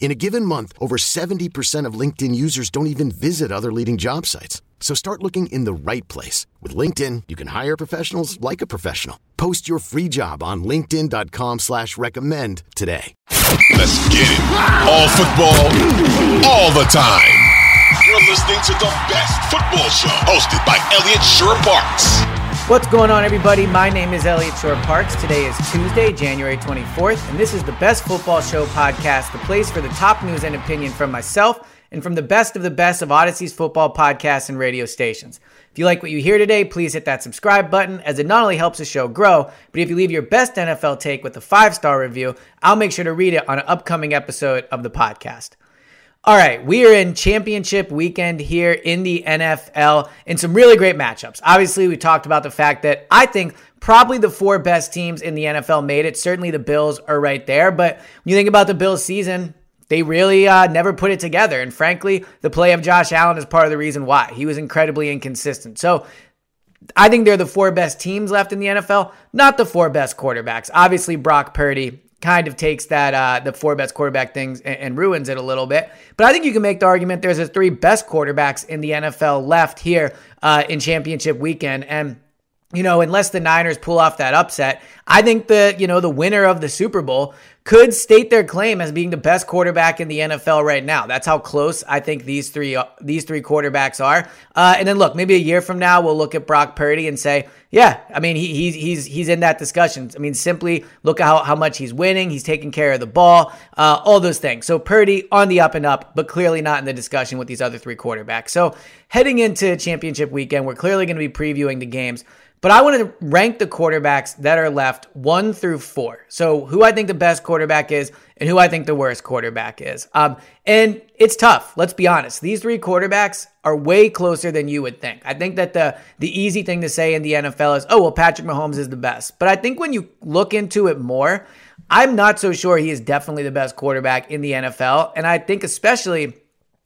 In a given month, over 70% of LinkedIn users don't even visit other leading job sites. So start looking in the right place. With LinkedIn, you can hire professionals like a professional. Post your free job on linkedin.com slash recommend today. Let's get it. All football, all the time. You're listening to the best football show hosted by Elliot Shorr-Parks. What's going on, everybody? My name is Elliot Shorr-Parks. Today is Tuesday, January 24th, and this is the Best Football Show podcast, the place for the top news and opinion from myself and from the best of the best of Audacy's football podcasts and radio stations. If you like what you hear today, please hit that subscribe button as it not only helps the show grow, but if you leave your best NFL take with a five star review, I'll make sure to read it on an upcoming episode of the podcast. All right, we are in championship weekend here in the NFL in some really great matchups. Obviously, we talked about the fact that I think probably the four best teams in the NFL made it. Certainly the Bills are right there, but when you think about the Bills season, they really uh, never put it together. And frankly, the play of Josh Allen is part of the reason why. He was incredibly inconsistent. So I think they're the four best teams left in the NFL, not the four best quarterbacks. Obviously, Brock Purdy kind of takes that uh, the four best quarterback things and, and, ruins it a little bit. But I think you can make the argument there's the three best quarterbacks in the NFL left here uh, in championship weekend. And you know, unless the Niners pull off that upset, I think the, you know, the winner of the Super Bowl could state their claim as being the best quarterback in the NFL right now. That's how close I think these three these three quarterbacks are. Uh, and then look, maybe a year from now we'll look at Brock Purdy and say, yeah, I mean he, he's he's he's in that discussion. I mean simply look at how, how much he's winning. He's taking care of the ball, uh, all those things. So Purdy on the up and up, but clearly not in the discussion with these other three quarterbacks. So heading into championship weekend, we're clearly going to be previewing the games. But I want to rank the quarterbacks that are left one through four. So, who I think the best quarterback is and who I think the worst quarterback is. Um, and it's tough. Let's be honest. These three quarterbacks are way closer than you would think. I think that the the easy thing to say in the NFL is, oh well, Patrick Mahomes is the best. But I think when you look into it more, I'm not so sure he is definitely the best quarterback in the NFL. And I think especially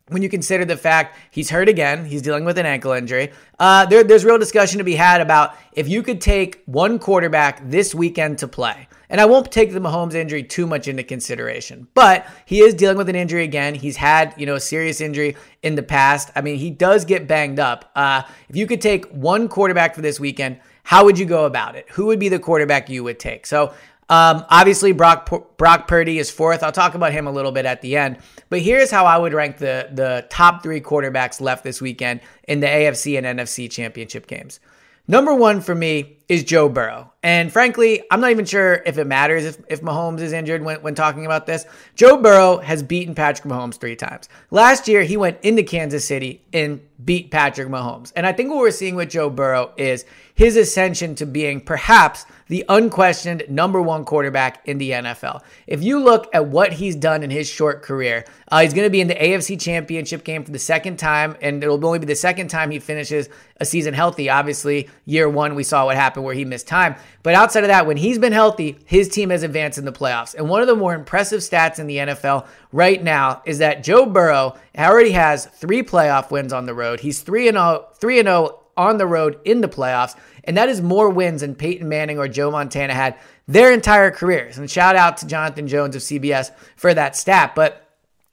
when you consider the fact he's hurt again, he's dealing with an ankle injury. Uh, there, there's real discussion to be had about if you could take one quarterback this weekend to play. And I won't take the Mahomes injury too much into consideration, but he is dealing with an injury again. He's had, you know, a serious injury in the past. I mean, he does get banged up. Uh, if you could take one quarterback for this weekend, how would you go about it? Who would be the quarterback you would take? So um, obviously, Brock Brock Purdy is fourth. I'll talk about him a little bit at the end. But here's how I would rank the the top three quarterbacks left this weekend in the AFC and NFC championship games. Number one for me is Joe Burrow. And frankly, I'm not even sure if it matters if, if Mahomes is injured when, when talking about this. Joe Burrow has beaten Patrick Mahomes three times. Last year, he went into Kansas City and beat Patrick Mahomes. And I think what we're seeing with Joe Burrow is his ascension to being perhaps the unquestioned number one quarterback in the NFL. If you look at what he's done in his short career, uh, he's going to be in the AFC Championship game for the second time, and it'll only be the second time he finishes a season healthy. Obviously, year one, we saw what happened where he missed time. But outside of that, when he's been healthy, his team has advanced in the playoffs. And one of the more impressive stats in the NFL right now is that Joe Burrow already has three playoff wins on the road. He's 3 and 0, 3 and 0 on the road in the playoffs. And that is more wins than Peyton Manning or Joe Montana had their entire careers. And shout out to Jonathan Jones of CBS for that stat. But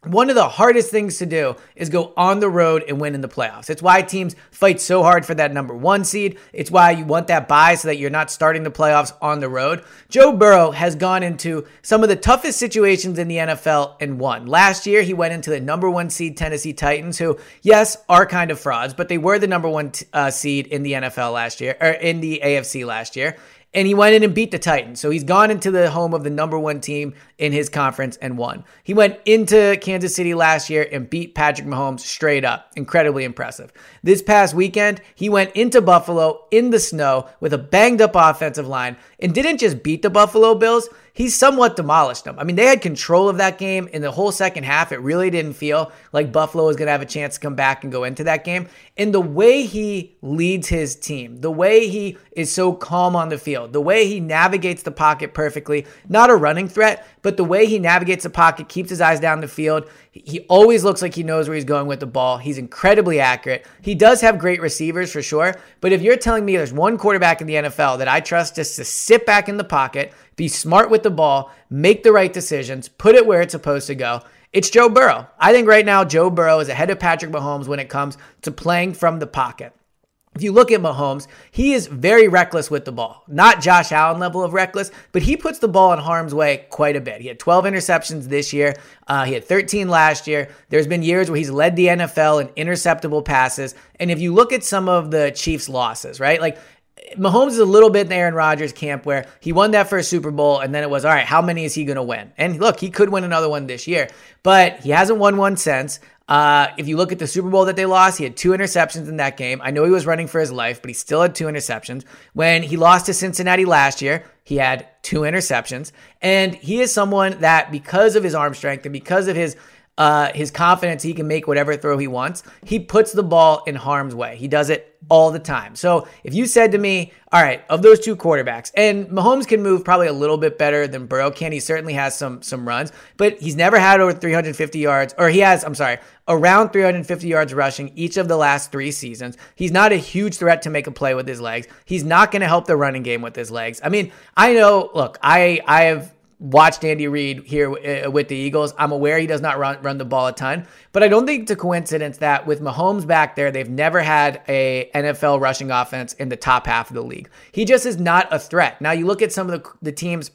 one of the hardest things to do is go on the road and win in the playoffs. It's why teams fight so hard for that number one seed. It's why you want that bye so that you're not starting the playoffs on the road. Joe Burrow has gone into some of the toughest situations in the NFL and won. Last year, he went into the number one seed Tennessee Titans, who, yes, are kind of frauds, but they were the number one uh, seed in the NFL last year, or in the AFC last year. And he went in and beat the Titans. So he's gone into the home of the number one team in his conference and won. He went into Kansas City last year and beat Patrick Mahomes straight up. Incredibly impressive. This past weekend, he went into Buffalo in the snow with a banged up offensive line and didn't just beat the Buffalo Bills, he somewhat demolished them. I mean, they had control of that game in the whole second half. It really didn't feel like Buffalo was going to have a chance to come back and go into that game. And the way he leads his team, the way he is so calm on the field, the way he navigates the pocket perfectly, not a running threat, but the way he navigates the pocket, keeps his eyes down the field. He always looks like he knows where he's going with the ball. He's incredibly accurate. He does have great receivers for sure. But if you're telling me there's one quarterback in the NFL that I trust just to sit back in the pocket, be smart with the ball, make the right decisions, put it where it's supposed to go, it's Joe Burrow. I think right now Joe Burrow is ahead of Patrick Mahomes when it comes to playing from the pocket. If you look at Mahomes, he is very reckless with the ball. Not Josh Allen level of reckless, but he puts the ball in harm's way quite a bit. He had 12 interceptions this year. Uh, he had 13 last year. There's been years where he's led the NFL in interceptable passes. And if you look at some of the Chiefs' losses, right? Like Mahomes is a little bit in Aaron Rodgers camp where he won that first Super Bowl and then it was, all right, how many is he going to win? And look, he could win another one this year, but he hasn't won one since. Uh, if you look at the Super Bowl that they lost, he had two interceptions in that game. I know he was running for his life, but he still had two interceptions. When he lost to Cincinnati last year, he had two interceptions. And he is someone that, because of his arm strength and because of his uh, his confidence he can make whatever throw he wants. He puts the ball in harm's way. He does it all the time. So if you said to me, all right, of those two quarterbacks, and Mahomes can move probably a little bit better than Burrow can. He certainly has some some runs, but he's never had over 350 yards, or he has, I'm sorry, around 350 yards rushing each of the last three seasons. He's not a huge threat to make a play with his legs. He's not going to help the running game with his legs. I mean, I know. Look, I I have watched Andy Reid here uh, with the Eagles. I'm aware he does not run, run the ball a ton, but I don't think it's a coincidence that with Mahomes back there, they've never had a NFL rushing offense in the top half of the league. He just is not a threat. Now you look at some of the, the teams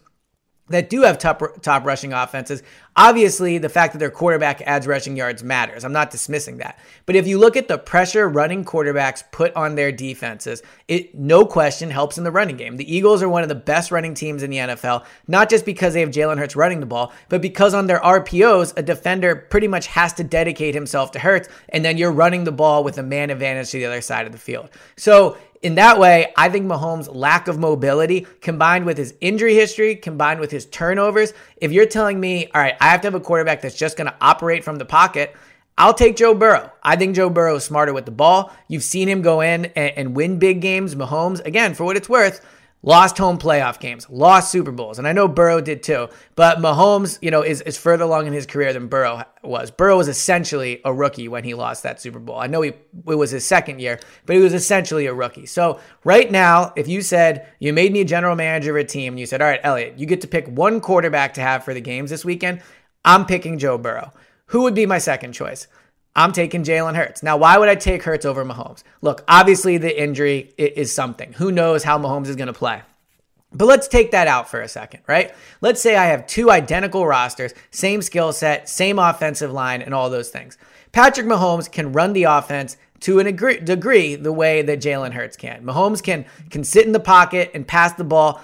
that do have top top rushing offenses. Obviously, the fact that their quarterback adds rushing yards matters. I'm not dismissing that. But if you look at the pressure running quarterbacks put on their defenses, it no question helps in the running game. The Eagles are one of the best running teams in the NFL, not just because they have Jalen Hurts running the ball, but because on their RPOs, a defender pretty much has to dedicate himself to Hurts, and then you're running the ball with a man advantage to the other side of the field. So in that way, I think Mahomes' lack of mobility combined with his injury history, combined with his turnovers, if you're telling me, all right, I have to have a quarterback that's just going to operate from the pocket, I'll take Joe Burrow. I think Joe Burrow is smarter with the ball. You've seen him go in and, and win big games. Mahomes, again, for what it's worth, lost home playoff games, lost Super Bowls, and I know Burrow did too. But Mahomes, you know, is, is further along in his career than Burrow was. Burrow was essentially a rookie when he lost that Super Bowl. I know he it was his second year, but he was essentially a rookie. So right now, if you said you made me a general manager of a team, and you said, all right, Elliot, you get to pick one quarterback to have for the games this weekend, I'm picking Joe Burrow. Who would be my second choice? I'm taking Jalen Hurts. Now, why would I take Hurts over Mahomes? Look, obviously the injury is something. Who knows how Mahomes is going to play? But let's take that out for a second, right? Let's say I have two identical rosters, same skill set, same offensive line, and all those things. Patrick Mahomes can run the offense to a degree the way that Jalen Hurts can. Mahomes can can sit in the pocket and pass the ball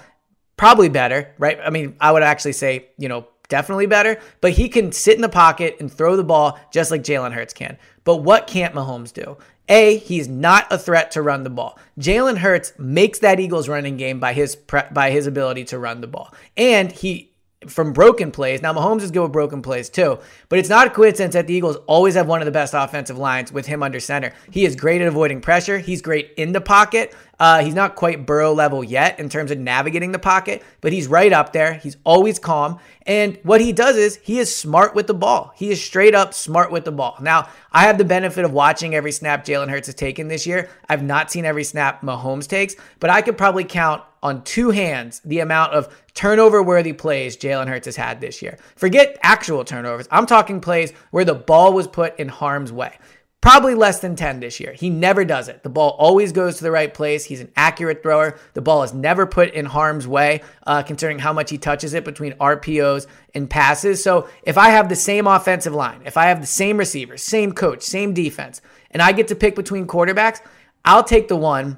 probably better, right? I mean, I would actually say, you know, definitely better, but he can sit in the pocket and throw the ball just like Jalen Hurts can. But what can't Mahomes do? A, he's not a threat to run the ball. Jalen Hurts makes that Eagles running game by his pre- by his ability to run the ball. And he from broken plays. Now Mahomes is good with broken plays too, but it's not a coincidence that the Eagles always have one of the best offensive lines with him under center. He is great at avoiding pressure. He's great in the pocket. Uh, he's not quite Burrow level yet in terms of navigating the pocket, but he's right up there. He's always calm. And what he does is he is smart with the ball. He is straight up smart with the ball. Now, I have the benefit of watching every snap Jalen Hurts has taken this year. I've not seen every snap Mahomes takes, but I could probably count on two hands the amount of turnover worthy plays Jalen Hurts has had this year. Forget actual turnovers. I'm talking plays where the ball was put in harm's way. Probably less than 10 this year. He never does it. The ball always goes to the right place. He's an accurate thrower. The ball is never put in harm's way, uh, considering how much he touches it between RPOs and passes. So if I have the same offensive line, if I have the same receivers, same coach, same defense, and I get to pick between quarterbacks, I'll take the one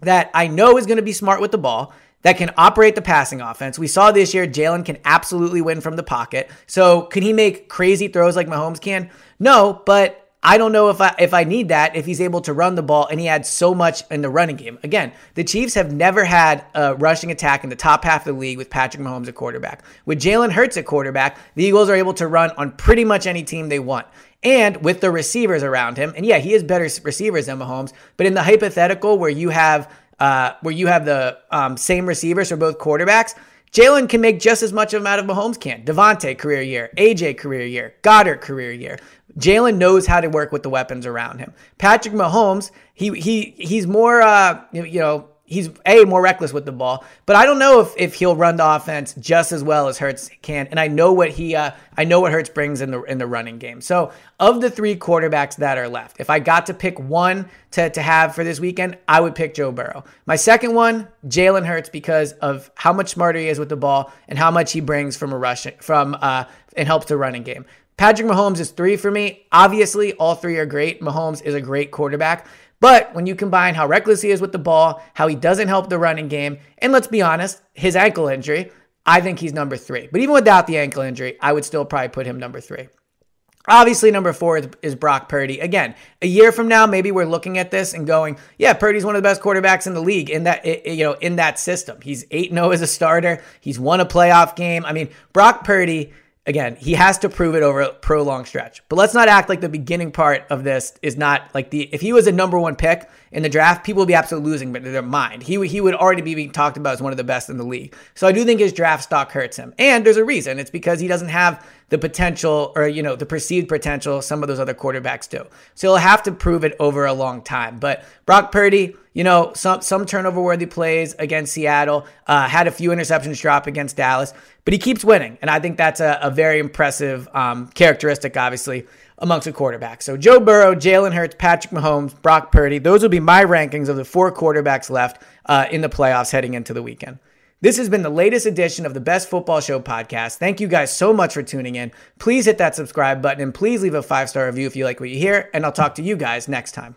that I know is going to be smart with the ball that can operate the passing offense. We saw this year Jalen can absolutely win from the pocket. So can he make crazy throws like Mahomes can? No, but I don't know if I if I need that if he's able to run the ball and he adds so much in the running game. Again, the Chiefs have never had a rushing attack in the top half of the league with Patrick Mahomes at quarterback. With Jalen Hurts at quarterback, the Eagles are able to run on pretty much any team they want. And with the receivers around him, and yeah, he has better receivers than Mahomes, but in the hypothetical where you have uh, where you have the um, same receivers for both quarterbacks, Jalen can make just as much of them out of Mahomes can. DeVonta career year, AJ career year, Goedert, career year. Jalen knows how to work with the weapons around him. Patrick Mahomes, he he he's more uh, you know he's a more reckless with the ball, but I don't know if, if he'll run the offense just as well as Hurts can. And I know what he uh, I know what Hurts brings in the in the running game. So of the three quarterbacks that are left, if I got to pick one to, to have for this weekend, I would pick Joe Burrow. My second one, Jalen Hurts, because of how much smarter he is with the ball and how much he brings from a rush from uh and helps the running game. Patrick Mahomes is three for me. Obviously, all three are great. Mahomes is a great quarterback. But when you combine how reckless he is with the ball, how he doesn't help the running game, and let's be honest, his ankle injury, I think he's number three. But even without the ankle injury, I would still probably put him number three. Obviously, number four is, Brock Purdy. Again, a year from now, maybe we're looking at this and going, "Yeah, Purdy's one of the best quarterbacks in the league in that you know in that system. He's eight zero oh as a starter. He's won a playoff game. I mean, Brock Purdy Again, he has to prove it over a prolonged stretch. But let's not act like the beginning part of this is not like the if he was a number one pick in the draft, people would be absolutely losing their mind. He would he would already be being talked about as one of the best in the league. So I do think his draft stock hurts him, and there's a reason. It's because he doesn't have the potential or you know the perceived potential some of those other quarterbacks do. So he'll have to prove it over a long time. But Brock Purdy you know, some some turnover worthy plays against Seattle, uh, had a few interceptions drop against Dallas, but he keeps winning. And I think that's a, a very impressive um, characteristic, obviously, amongst a quarterback. So Joe Burrow, Jalen Hurts, Patrick Mahomes, Brock Purdy, those will be my rankings of the four quarterbacks left uh, in the playoffs heading into the weekend. This has been the latest edition of the Best Football Show podcast. Thank you guys so much for tuning in. Please hit that subscribe button and please leave a five star review if you like what you hear. And I'll talk to you guys next time.